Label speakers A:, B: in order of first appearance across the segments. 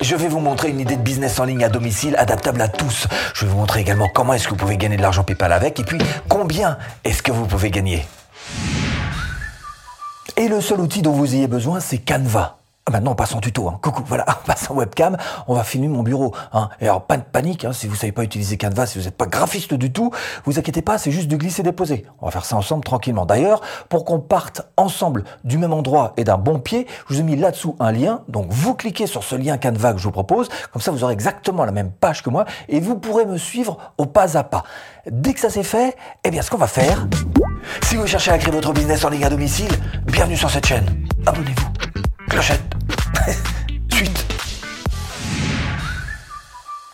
A: Je vais vous montrer une idée de business en ligne à domicile adaptable à tous. Je vais vous montrer également comment est-ce que vous pouvez gagner de l'argent PayPal avec et puis combien est-ce que vous pouvez gagner. Et le seul outil dont vous ayez besoin, c'est Canva. Ah, maintenant, on passe en tuto. Hein. Coucou, voilà, on passe en webcam. On va filmer mon bureau. Hein. Et alors, pas de panique, hein, si vous savez pas utiliser Canva, si vous n'êtes pas graphiste du tout, vous inquiétez pas, c'est juste du glisser-déposer. On va faire ça ensemble tranquillement. D'ailleurs, pour qu'on parte ensemble du même endroit et d'un bon pied, je vous ai mis là-dessous un lien. Donc, vous cliquez sur ce lien Canva que je vous propose. Comme ça, vous aurez exactement la même page que moi et vous pourrez me suivre au pas à pas. Dès que ça c'est fait, eh bien, ce qu'on va faire, si vous cherchez à créer votre business en ligne à domicile, bienvenue sur cette chaîne. Abonnez-vous. Clochette.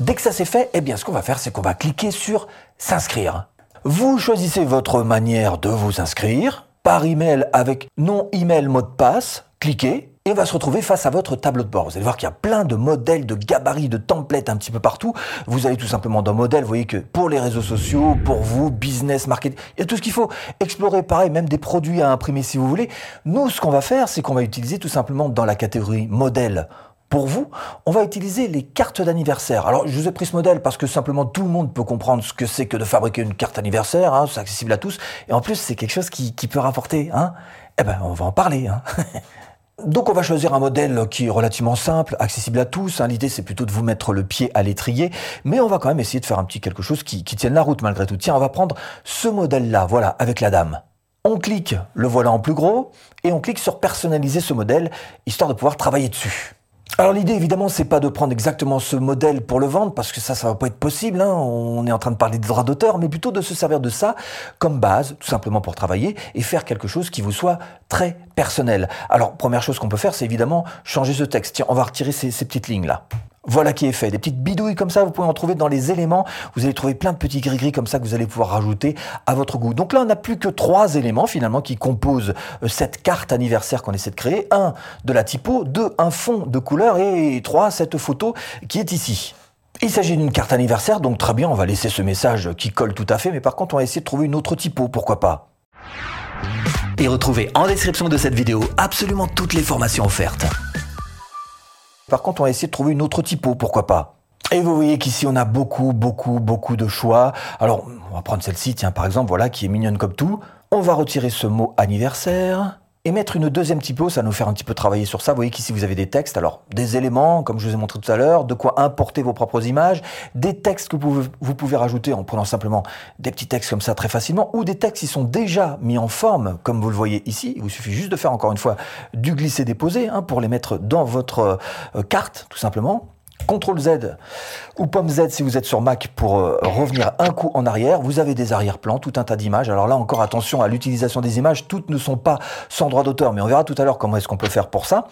A: Dès que ça c'est fait, eh bien ce qu'on va faire, c'est qu'on va cliquer sur s'inscrire. Vous choisissez votre manière de vous inscrire par email avec non email mot de passe, cliquez et on va se retrouver face à votre tableau de bord. Vous allez voir qu'il y a plein de modèles, de gabarits, de templates un petit peu partout. Vous allez tout simplement dans modèle, vous voyez que pour les réseaux sociaux, pour vous, business, marketing, il y a tout ce qu'il faut. Explorer pareil, même des produits à imprimer si vous voulez. Nous, ce qu'on va faire, c'est qu'on va utiliser tout simplement dans la catégorie modèle pour vous, on va utiliser les cartes d'anniversaire. Alors, je vous ai pris ce modèle parce que simplement tout le monde peut comprendre ce que c'est que de fabriquer une carte anniversaire. Hein, c'est accessible à tous. Et en plus, c'est quelque chose qui, peut rapporter. Hein. Eh ben, on va en parler. Hein. Donc on va choisir un modèle qui est relativement simple, accessible à tous. Hein. L'idée c'est plutôt de vous mettre le pied à l'étrier, mais on va quand même essayer de faire un petit quelque chose qui, qui tienne la route malgré tout. Tiens, on va prendre ce modèle-là, voilà, avec la dame. On clique, le voilà en plus gros, et on clique sur personnaliser ce modèle, histoire de pouvoir travailler dessus. Alors l'idée évidemment c'est pas de prendre exactement ce modèle pour le vendre parce que ça ça va pas être possible. Hein. On est en train de parler des droits d'auteur, mais plutôt de se servir de ça comme base, tout simplement pour travailler et faire quelque chose qui vous soit très personnel. Alors première chose qu'on peut faire c'est évidemment changer ce texte. Tiens on va retirer ces petites lignes là. Voilà qui est fait. Des petites bidouilles comme ça, vous pouvez en trouver dans les éléments. Vous allez trouver plein de petits gris-gris comme ça que vous allez pouvoir rajouter à votre goût. Donc là, on n'a plus que trois éléments finalement qui composent euh, cette carte anniversaire qu'on essaie de créer. Un, de la typo. Deux, un fond de couleur. Et trois, cette photo qui est ici. Il s'agit d'une carte anniversaire, donc très bien, on va laisser ce message qui colle tout à fait, mais par contre, on va essayer de trouver une autre typo, pourquoi pas.
B: Et retrouvez en description de cette vidéo absolument toutes les formations offertes.
A: Par contre, on va essayer de trouver une autre typo, pourquoi pas. Et vous voyez qu'ici, on a beaucoup, beaucoup, beaucoup de choix. Alors, on va prendre celle-ci, tiens, par exemple, voilà, qui est mignonne comme tout. On va retirer ce mot anniversaire et mettre une deuxième typo, ça va nous faire un petit peu travailler sur ça. Vous voyez qu'ici vous avez des textes, alors des éléments, comme je vous ai montré tout à l'heure, de quoi importer vos propres images, des textes que vous pouvez, rajouter en prenant simplement des petits textes comme ça très facilement, ou des textes qui sont déjà mis en forme, comme vous le voyez ici. Il vous suffit juste de faire encore une fois du glisser-déposer hein, pour les mettre dans votre euh, carte, tout simplement. CTRL Z ou Pomme Z si vous êtes sur Mac pour euh, revenir un coup en arrière. Vous avez des arrière-plans, tout un tas d'images. Alors là encore attention à l'utilisation des images. Toutes ne sont pas sans droit d'auteur, mais on verra tout à l'heure comment est-ce qu'on peut faire pour ça.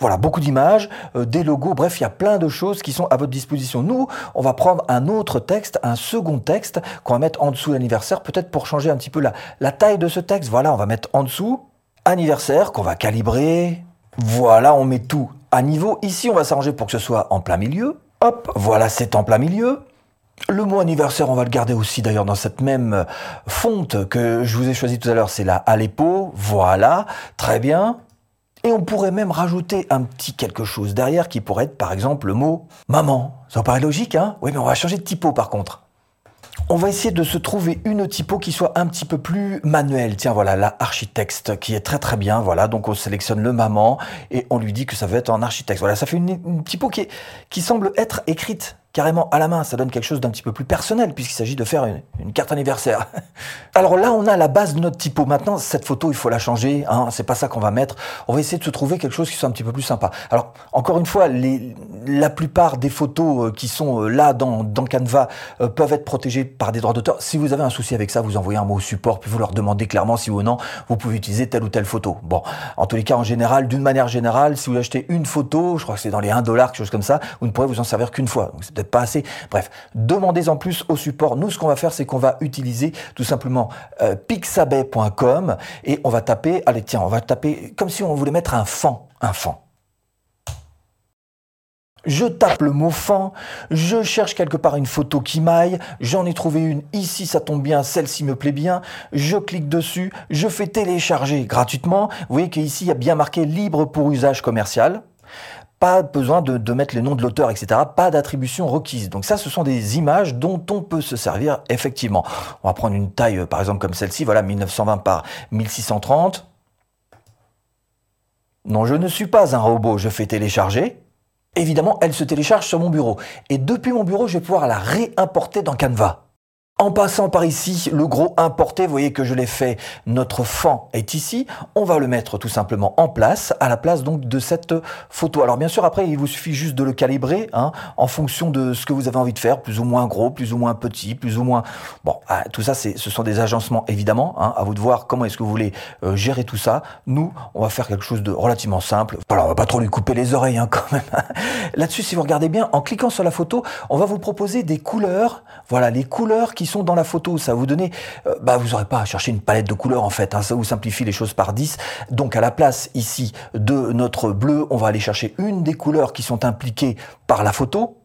A: Voilà, beaucoup d'images, euh, des logos, bref, il y a plein de choses qui sont à votre disposition. Nous, on va prendre un autre texte, un second texte qu'on va mettre en dessous l'anniversaire, peut-être pour changer un petit peu la, la taille de ce texte. Voilà, on va mettre en dessous anniversaire qu'on va calibrer. Voilà, on met tout niveau. Ici, on va s'arranger pour que ce soit en plein milieu. Hop, voilà, c'est en plein milieu. Le mot anniversaire, on va le garder aussi d'ailleurs dans cette même fonte que je vous ai choisi tout à l'heure, c'est la Aleppo. Voilà, très bien. Et on pourrait même rajouter un petit quelque chose derrière qui pourrait être par exemple le mot maman. Ça paraît logique, hein? Oui, mais on va changer de typo par contre. On va essayer de se trouver une typo qui soit un petit peu plus manuelle. Tiens, voilà, la architecte qui est très très bien. Voilà, donc on sélectionne le maman et on lui dit que ça va être en architecte. Voilà, ça fait une, une typo qui, qui semble être écrite carrément à la main. Ça donne quelque chose d'un petit peu plus personnel puisqu'il s'agit de faire une, carte anniversaire. Alors là, on a la base de notre typo. Maintenant, cette photo, il faut la changer. Hein, c'est pas ça qu'on va mettre. On va essayer de se trouver quelque chose qui soit un petit peu plus sympa. Alors, encore une fois, les, la plupart des photos euh, qui sont euh, là dans, dans Canva euh, peuvent être protégées par des droits d'auteur. Si vous avez un souci avec ça, vous envoyez un mot au support, puis vous leur demandez clairement si ou non vous pouvez utiliser telle ou telle photo. Bon, en tous les cas, en général, d'une manière générale, si vous achetez une photo, je crois que c'est dans les 1 dollar, quelque chose comme ça, vous ne pourrez vous en servir qu'une fois. Pas assez. Bref, demandez en plus au support. Nous, ce qu'on va faire, c'est qu'on va utiliser tout simplement euh, pixabay.com et on va taper, allez tiens, on va taper comme si on voulait mettre un fan, un fan. Je tape le mot fan, je cherche quelque part une photo qui maille, j'en ai trouvé une ici, ça tombe bien, celle-ci me plaît bien, je clique dessus, je fais télécharger gratuitement. Vous voyez qu'ici, il y a bien marqué libre pour usage commercial. Pas besoin de, mettre les noms de l'auteur, etc. Pas d'attribution requise. Donc ça, ce sont des images dont on peut se servir effectivement. On va prendre une taille, euh, par exemple, comme celle-ci, voilà, 1920 par 1630. Non, je ne suis pas un robot, je fais télécharger. Évidemment, elle se télécharge sur mon bureau. Et depuis mon bureau, je vais pouvoir la réimporter dans Canva. En passant par ici, le gros importé, vous voyez que je l'ai fait, notre fond est ici. On va le mettre tout simplement en place, à la place donc de cette photo. Alors bien sûr, après, il vous suffit juste de le calibrer hein, en fonction de ce que vous avez envie de faire, plus ou moins gros, plus ou moins petit, plus ou moins... Bon, ah, tout ça, ce sont des agencements évidemment. Hein, à vous de voir comment est-ce que vous voulez euh, gérer tout ça. Nous, on va faire quelque chose de relativement simple. Voilà, on va pas trop lui couper les oreilles hein, quand même. Là-dessus, si vous regardez bien, en cliquant sur la photo, on va vous proposer des couleurs. Voilà, les couleurs qui sont dans la photo. Ça va vous donner, euh, bah, vous n'aurez pas à chercher une palette de couleurs en fait. Hein. ça vous simplifie les choses par 10. Donc à la place ici de notre bleu, on va aller chercher une des couleurs qui sont impliquées par la photo.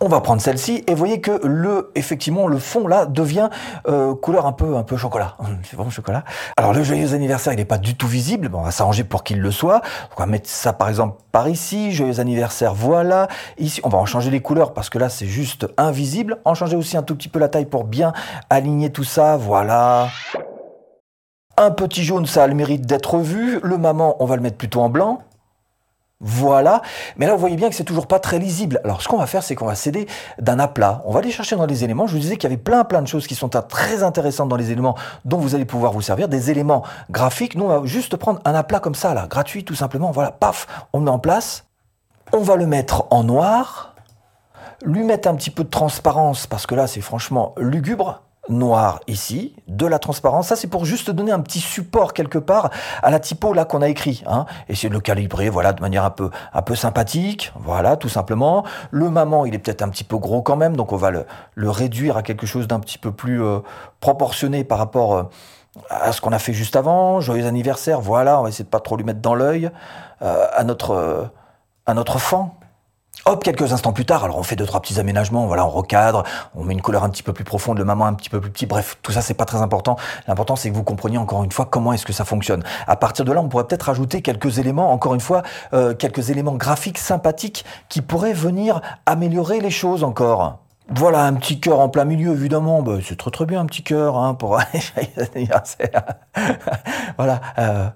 A: On va prendre celle-ci et voyez que le, effectivement, le fond là devient euh, couleur un peu, un peu chocolat. C'est vraiment chocolat. Alors le joyeux anniversaire, il n'est pas du tout visible. On va s'arranger pour qu'il le soit. On va mettre ça par exemple par ici. Joyeux anniversaire, voilà. Ici, on va en changer les couleurs parce que là c'est juste invisible. En changer aussi un tout petit peu la taille pour bien aligner tout ça. Voilà. Un petit jaune, ça a le mérite d'être vu. Le maman, on va le mettre plutôt en blanc. Voilà. Mais là, vous voyez bien que c'est toujours pas très lisible. Alors, ce qu'on va faire, c'est qu'on va s'aider d'un aplat. On va aller chercher dans les éléments. Je vous disais qu'il y avait plein, plein de choses qui sont très intéressantes dans les éléments dont vous allez pouvoir vous servir. Des éléments graphiques. Nous, on va juste prendre un aplat comme ça, là, gratuit, tout simplement. Voilà, paf, on met en place. On va le mettre en noir. Lui mettre un petit peu de transparence, parce que là, c'est franchement lugubre noir ici, de la transparence. Ça, c'est pour juste donner un petit support quelque part à la typo là qu'on a écrit. Hein. Essayer de le calibrer, voilà, de manière un peu, un peu sympathique. Voilà, tout simplement. Le maman, il est peut-être un petit peu gros quand même, donc on va le, le réduire à quelque chose d'un petit peu plus euh, proportionné par rapport euh, à ce qu'on a fait juste avant. Joyeux anniversaire, voilà, on va essayer de pas trop lui mettre dans l'œil euh, à notre, à notre fond. Hop, quelques instants plus tard, alors on fait deux trois petits aménagements, voilà, on recadre, on met une couleur un petit peu plus profonde, le maman un petit peu plus petit. Bref, tout ça c'est pas très important. L'important c'est que vous compreniez encore une fois comment est-ce que ça fonctionne. À partir de là, on pourrait peut-être rajouter quelques éléments, encore une fois, euh, quelques éléments graphiques sympathiques qui pourraient venir améliorer les choses encore. Voilà, un petit cœur en plein milieu, évidemment. Bah, c'est très très bien un petit cœur hein, pour voilà. Euh,